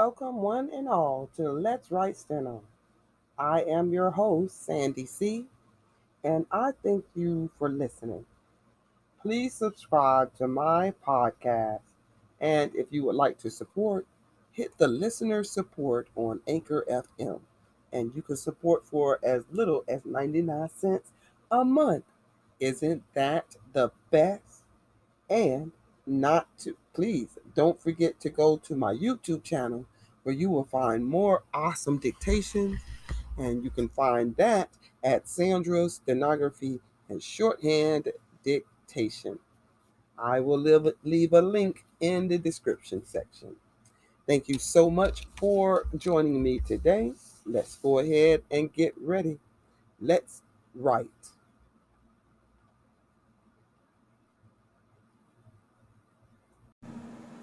welcome one and all to Let's Write Steno. I am your host, Sandy C., and I thank you for listening. Please subscribe to my podcast, and if you would like to support, hit the listener support on Anchor FM, and you can support for as little as 99 cents a month. Isn't that the best? And not to please don't forget to go to my YouTube channel where you will find more awesome dictations and you can find that at Sandra's Stenography and Shorthand Dictation. I will leave, leave a link in the description section. Thank you so much for joining me today. Let's go ahead and get ready. Let's write.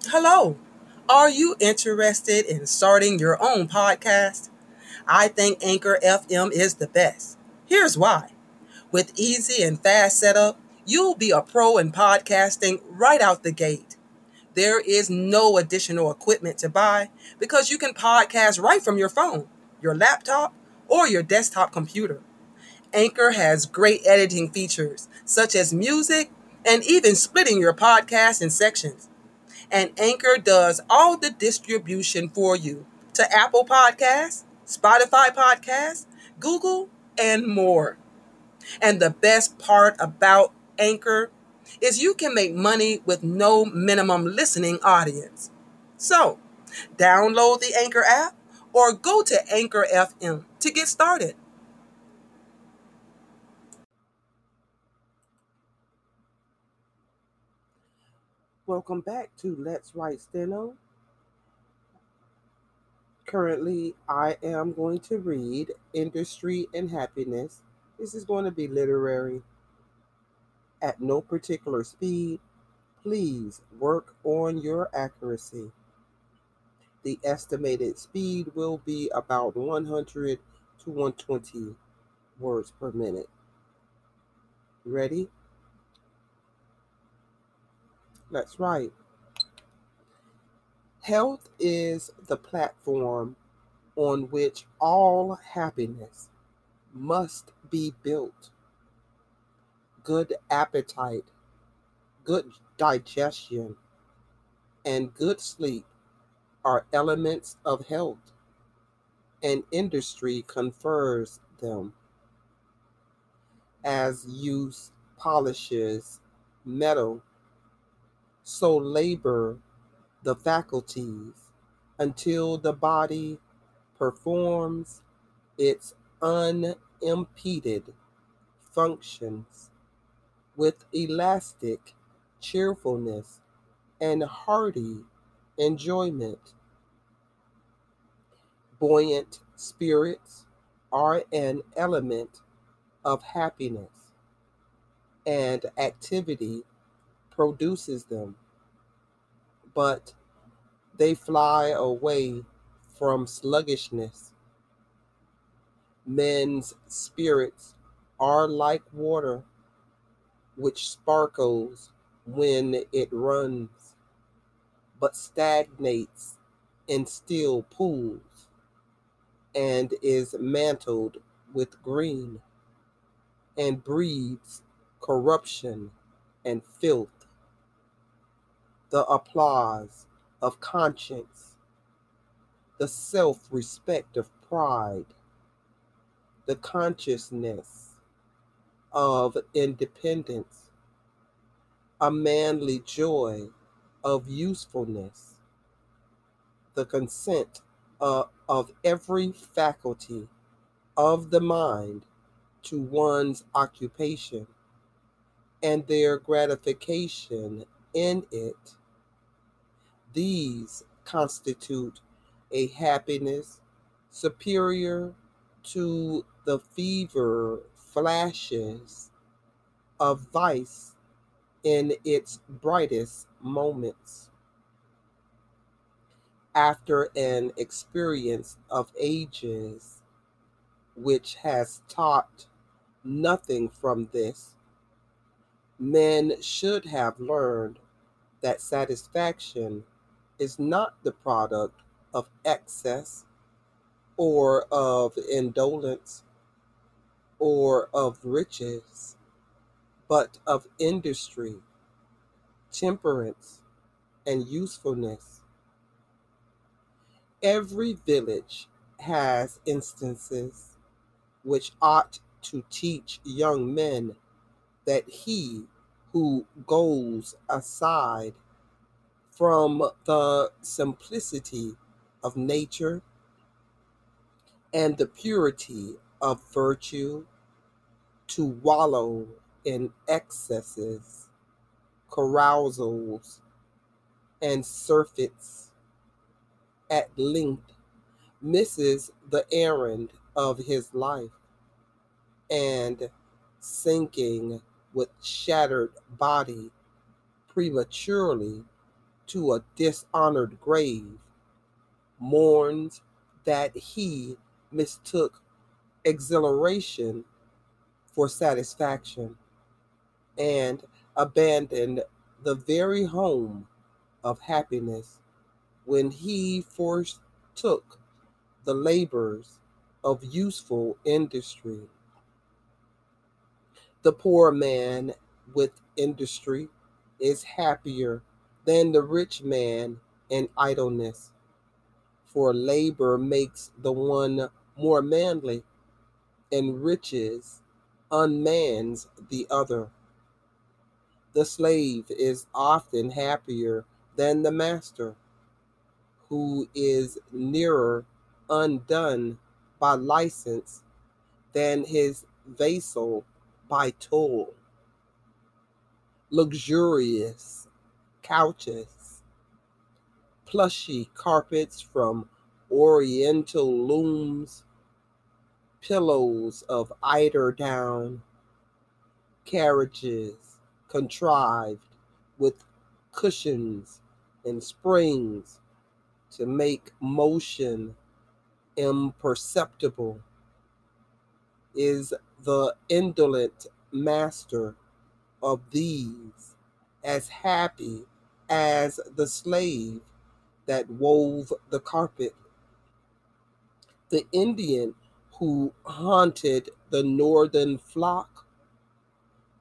Hello. Are you interested in starting your own podcast? I think Anchor FM is the best. Here's why. With easy and fast setup, you'll be a pro in podcasting right out the gate. There is no additional equipment to buy because you can podcast right from your phone, your laptop, or your desktop computer. Anchor has great editing features such as music and even splitting your podcast in sections and Anchor does all the distribution for you to Apple Podcasts, Spotify Podcasts, Google, and more. And the best part about Anchor is you can make money with no minimum listening audience. So, download the Anchor app or go to Anchor FM to get started. Welcome back to Let's Write Steno. Currently, I am going to read Industry and Happiness. This is going to be literary at no particular speed. Please work on your accuracy. The estimated speed will be about 100 to 120 words per minute. Ready? That's right. Health is the platform on which all happiness must be built. Good appetite, good digestion, and good sleep are elements of health, and industry confers them. As use polishes metal so labor the faculties until the body performs its unimpeded functions with elastic cheerfulness and hearty enjoyment. Buoyant spirits are an element of happiness, and activity produces them, but they fly away from sluggishness. Men's spirits are like water, which sparkles when it runs, but stagnates in still pools, and is mantled with green, and breeds corruption and filth the applause of conscience, the self respect of pride, the consciousness of independence, a manly joy of usefulness, the consent uh, of every faculty of the mind to one's occupation and their gratification in it these constitute a happiness superior to the fever flashes of vice in its brightest moments. After an experience of ages which has taught nothing from this, men should have learned that satisfaction is not the product of excess or of indolence or of riches, but of industry, temperance, and usefulness. Every village has instances which ought to teach young men that he who goes aside from the simplicity of nature and the purity of virtue to wallow in excesses, carousals, and surfeits. At length misses the errand of his life and sinking with shattered body prematurely to a dishonored grave mourns that he mistook exhilaration for satisfaction and abandoned the very home of happiness when he forsook the labors of useful industry. The poor man with industry is happier than the rich man in idleness, for labor makes the one more manly, and riches unmans the other. The slave is often happier than the master, who is nearer undone by license than his vassal by toil. Luxurious couches, plushy carpets from oriental looms, pillows of eider down, carriages contrived with cushions and springs to make motion imperceptible, is the indolent master of these as happy as the slave that wove the carpet. The Indian who haunted the northern flock,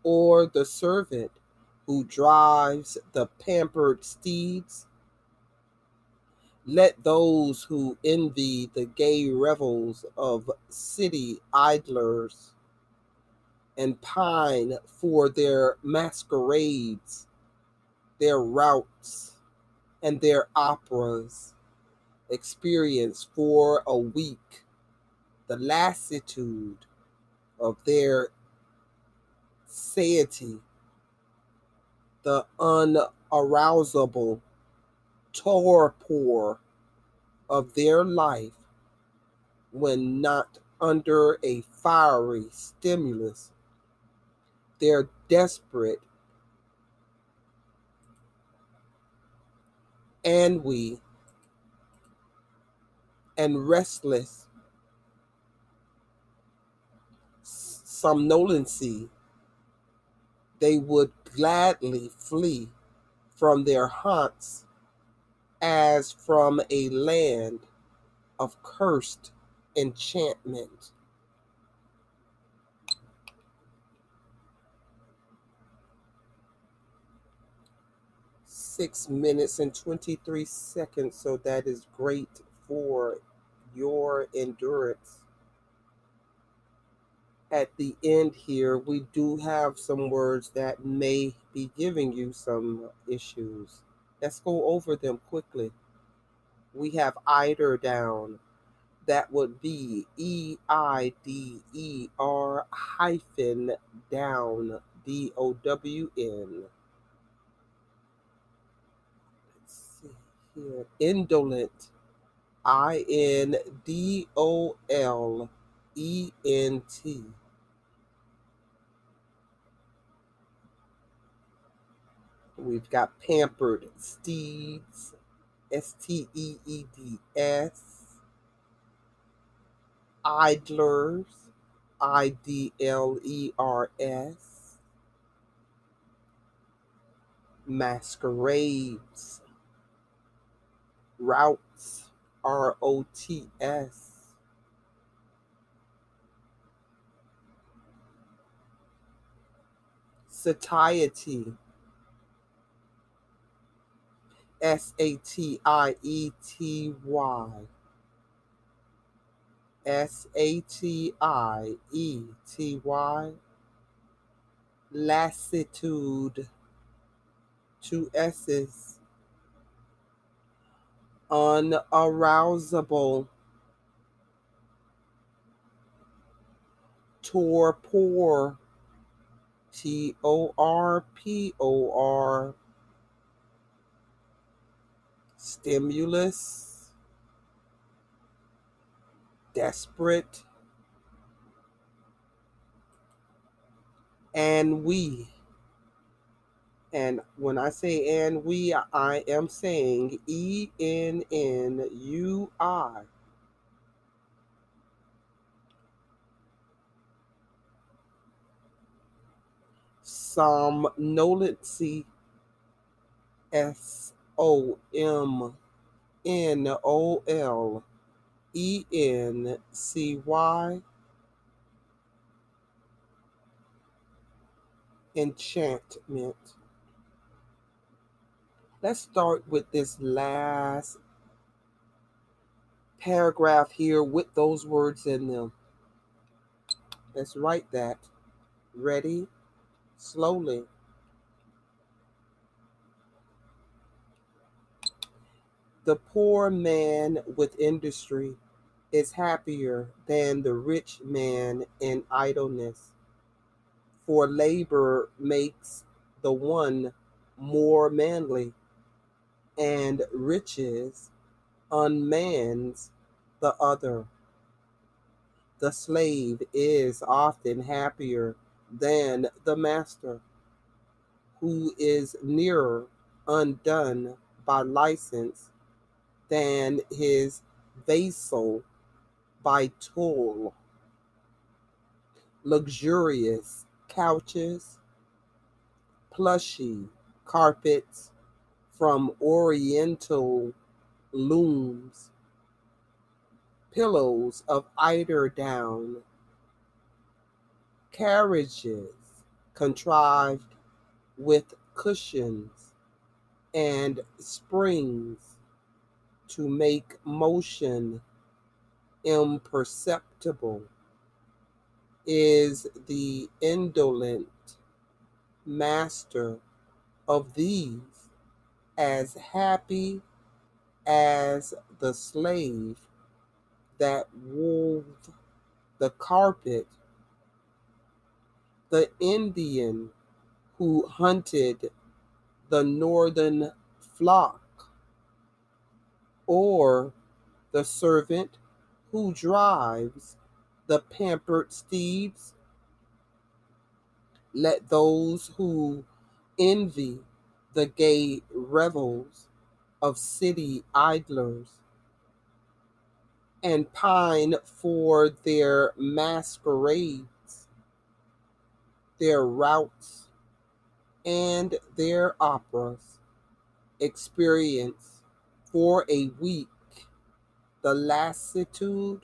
or the servant who drives the pampered steeds. Let those who envy the gay revels of city idlers and pine for their masquerades, their routs, and their operas experience for a week the lassitude of their satiety, the unarousable torpor of their life when not under a fiery stimulus. Their desperate ennui and restless somnolency, they would gladly flee from their haunts as from a land of cursed enchantment. Six minutes and 23 seconds, so that is great for your endurance at the end here, we do have some words that may be giving you some issues. Let's go over them quickly. We have eider down. That would be E I D E R hyphen down D O W N. Let's see here. Indolent. I N D O L E N T. We've got Pampered Steeds, S T E E D S, Idlers, I D L E R S, Masquerades, Routs, R O T S. Satiety. S A T I E T Y. S A T I E T Y. Lassitude. Two S's. Unarousable. Torpor. T O R P O R. Stimulus. Desperate. Ennui. And when I say ennui, I am saying E N N U I. Somnolency. S O M N O L E N C Y. Enchantment. Let's start with this last paragraph here with those words in them. Let's write that. Ready? Slowly. The poor man with industry is happier than the rich man in idleness, for labor makes the one more manly, and riches unmans the other. The slave is often happier than the master, who is nearer undone by license than his vassal by toil. Luxurious couches, plushy carpets from oriental looms, pillows of eider down, carriages contrived with cushions and springs to make motion imperceptible is the indolent master of these as happy as the slave that wove the carpet, the Indian who hunted the northern flock or the servant who drives the pampered steeds. Let those who envy the gay revels of city idlers and pine for their masquerades, their routs, and their operas. Experience for a week the lassitude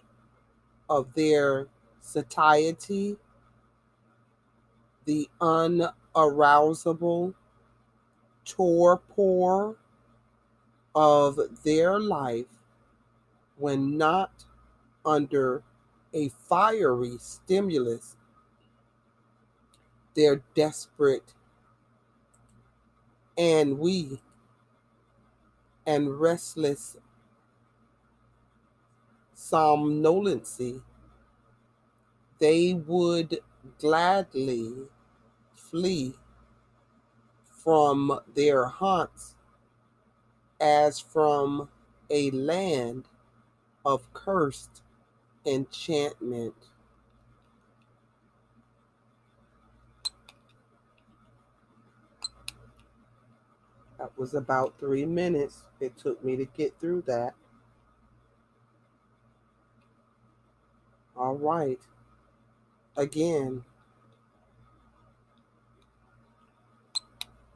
of their satiety, the unarousable torpor of their life when not under a fiery stimulus, their desperate. ennui and restless somnolency, they would gladly flee from their haunts as from a land of cursed enchantment. That was about three minutes it took me to get through that. All right. Again,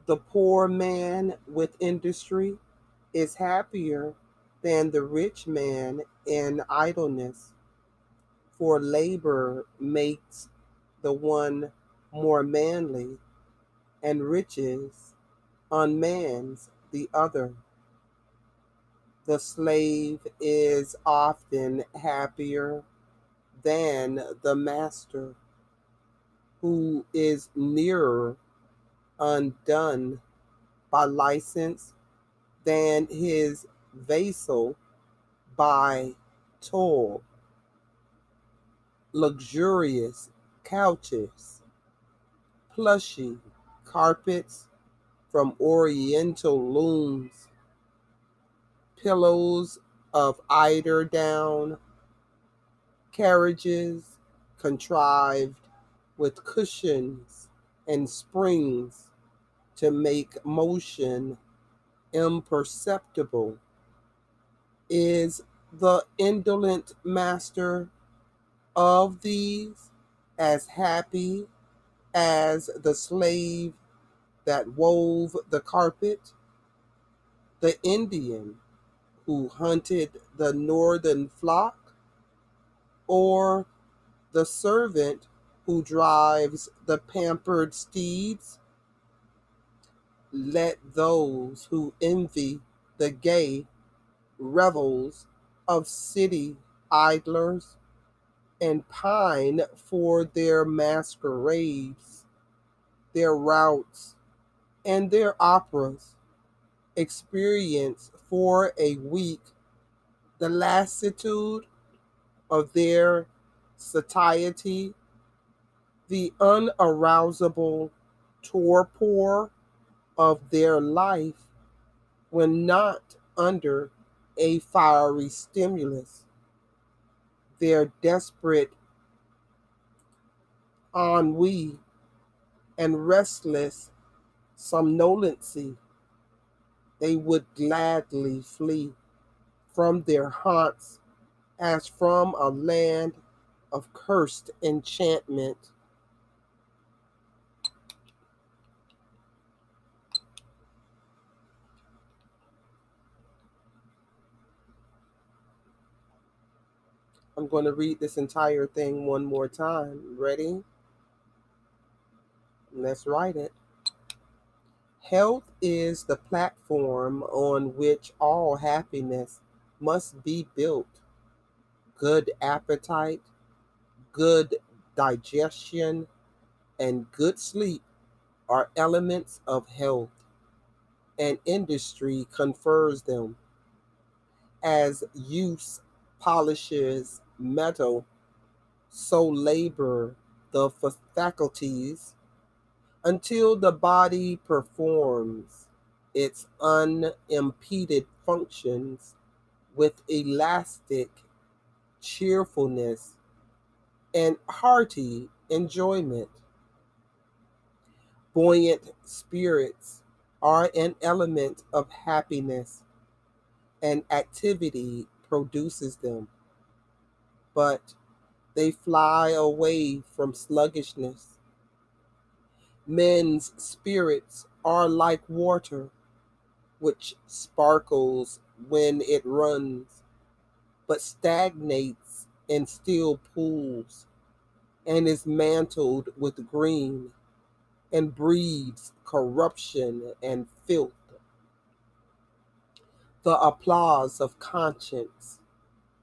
the poor man with industry is happier than the rich man in idleness, for labor makes the one more manly, and riches unmans the other. The slave is often happier than the master, who is nearer undone by license than his vassal by toil. Luxurious couches, plushy carpets from oriental looms, pillows of eider down, carriages contrived with cushions and springs to make motion imperceptible. Is the indolent master of these as happy as the slave that wove the carpet? The Indian who hunted the northern flock? Or the servant who drives the pampered steeds? Let those who envy the gay revels of city idlers and pine for their masquerades, their routs, and their operas experience for a week the lassitude of their satiety, the unarousable torpor of their life when not under a fiery stimulus. Their desperate ennui and restless somnolency, they would gladly flee from their haunts as from a land of cursed enchantment. I'm going to read this entire thing one more time. Ready? Let's write it. Health is the platform on which all happiness must be built. Good appetite, good digestion, and good sleep are elements of health, and industry confers them. As use polishes metal, so labor the faculties until the body performs its unimpeded functions with elastic cheerfulness and hearty enjoyment. Buoyant spirits are an element of happiness, and activity produces them but they fly away from sluggishness. Men's spirits are like water, which sparkles when it runs, but stagnates in still pools, and is mantled with green, and breeds corruption and filth. The applause of conscience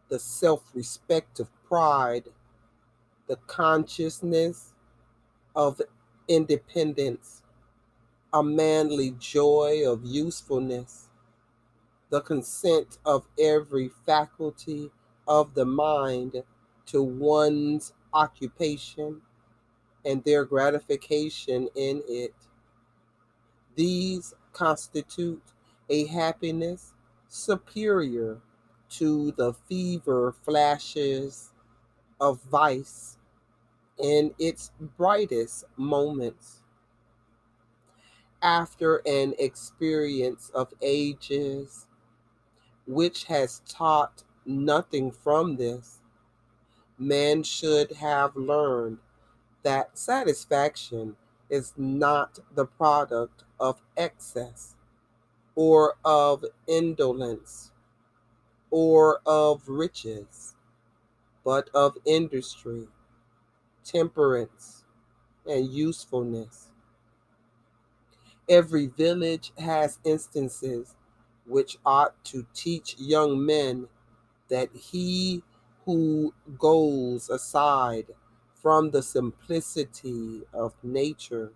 the self respect of pride, the consciousness of independence, a manly joy of usefulness, the consent of every faculty of the mind to one's occupation and their gratification in it. These constitute a happiness superior to the fever flashes of vice in its brightest moments. After an experience of ages which has taught nothing from this, man should have learned that satisfaction is not the product of excess or of indolence or of riches, but of industry, temperance, and usefulness. Every village has instances which ought to teach young men that he who goes aside from the simplicity of nature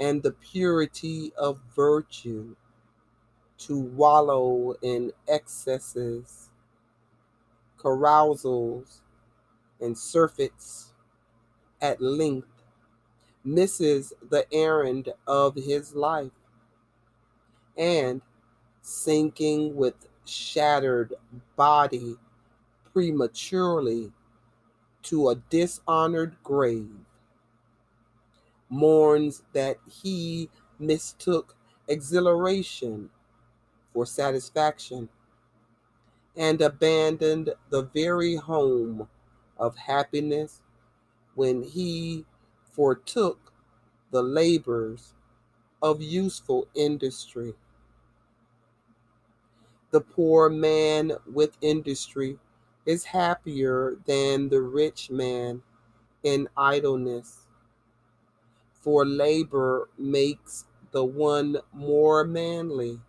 and the purity of virtue to wallow in excesses, carousals, and surfeits at length. Misses the errand of his life and sinking with shattered body prematurely to a dishonored grave, mourns that he mistook exhilaration for satisfaction and abandoned the very home of happiness when he foretook the labors of useful industry. The poor man with industry is happier than the rich man in idleness, for labor makes the one more manly,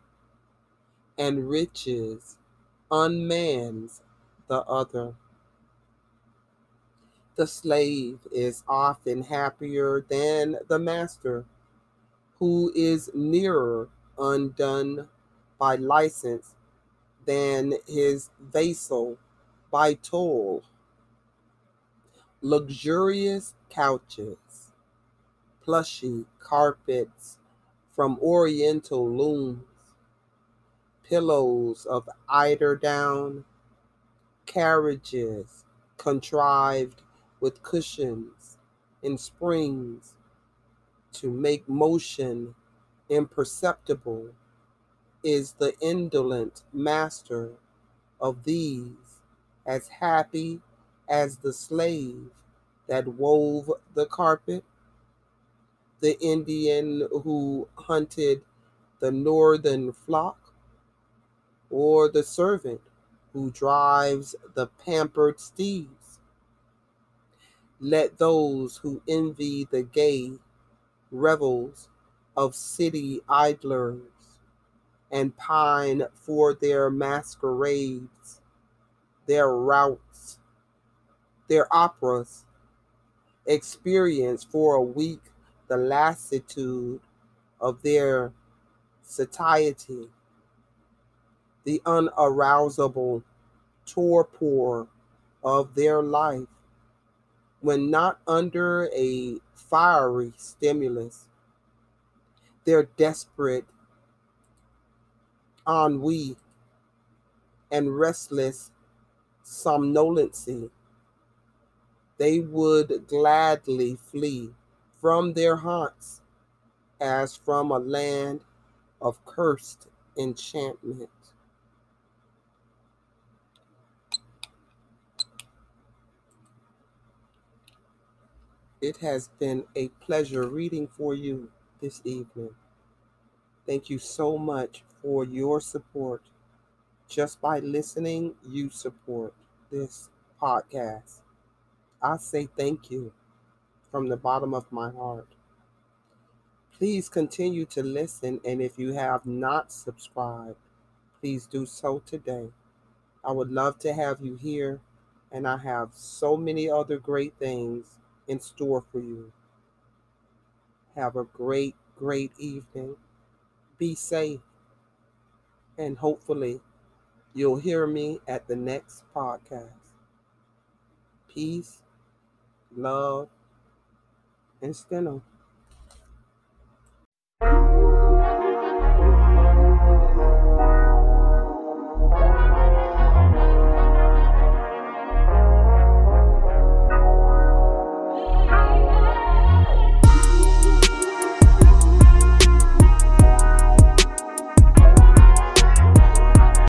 and riches unmans the other. The slave is often happier than the master, who is nearer undone by license than his vassal by toll. Luxurious couches, plushy carpets from oriental looms, pillows of eider down, carriages contrived with cushions and springs to make motion imperceptible is the indolent master of these as happy as the slave that wove the carpet, the Indian who hunted the northern flock, or the servant who drives the pampered steeds. Let those who envy the gay revels of city idlers and pine for their masquerades, their routs, their operas, experience for a week the lassitude of their satiety, the unarousable torpor of their life when not under a fiery stimulus, their desperate ennui and restless somnolency, they would gladly flee from their haunts as from a land of cursed enchantment. It has been a pleasure reading for you this evening. Thank you so much for your support. Just by listening, you support this podcast. I say thank you from the bottom of my heart. Please continue to listen, and if you have not subscribed, please do so today. I would love to have you here, and I have so many other great things in store for you. Have a great, great evening. Be safe. And hopefully, you'll hear me at the next podcast. Peace, love, and steno.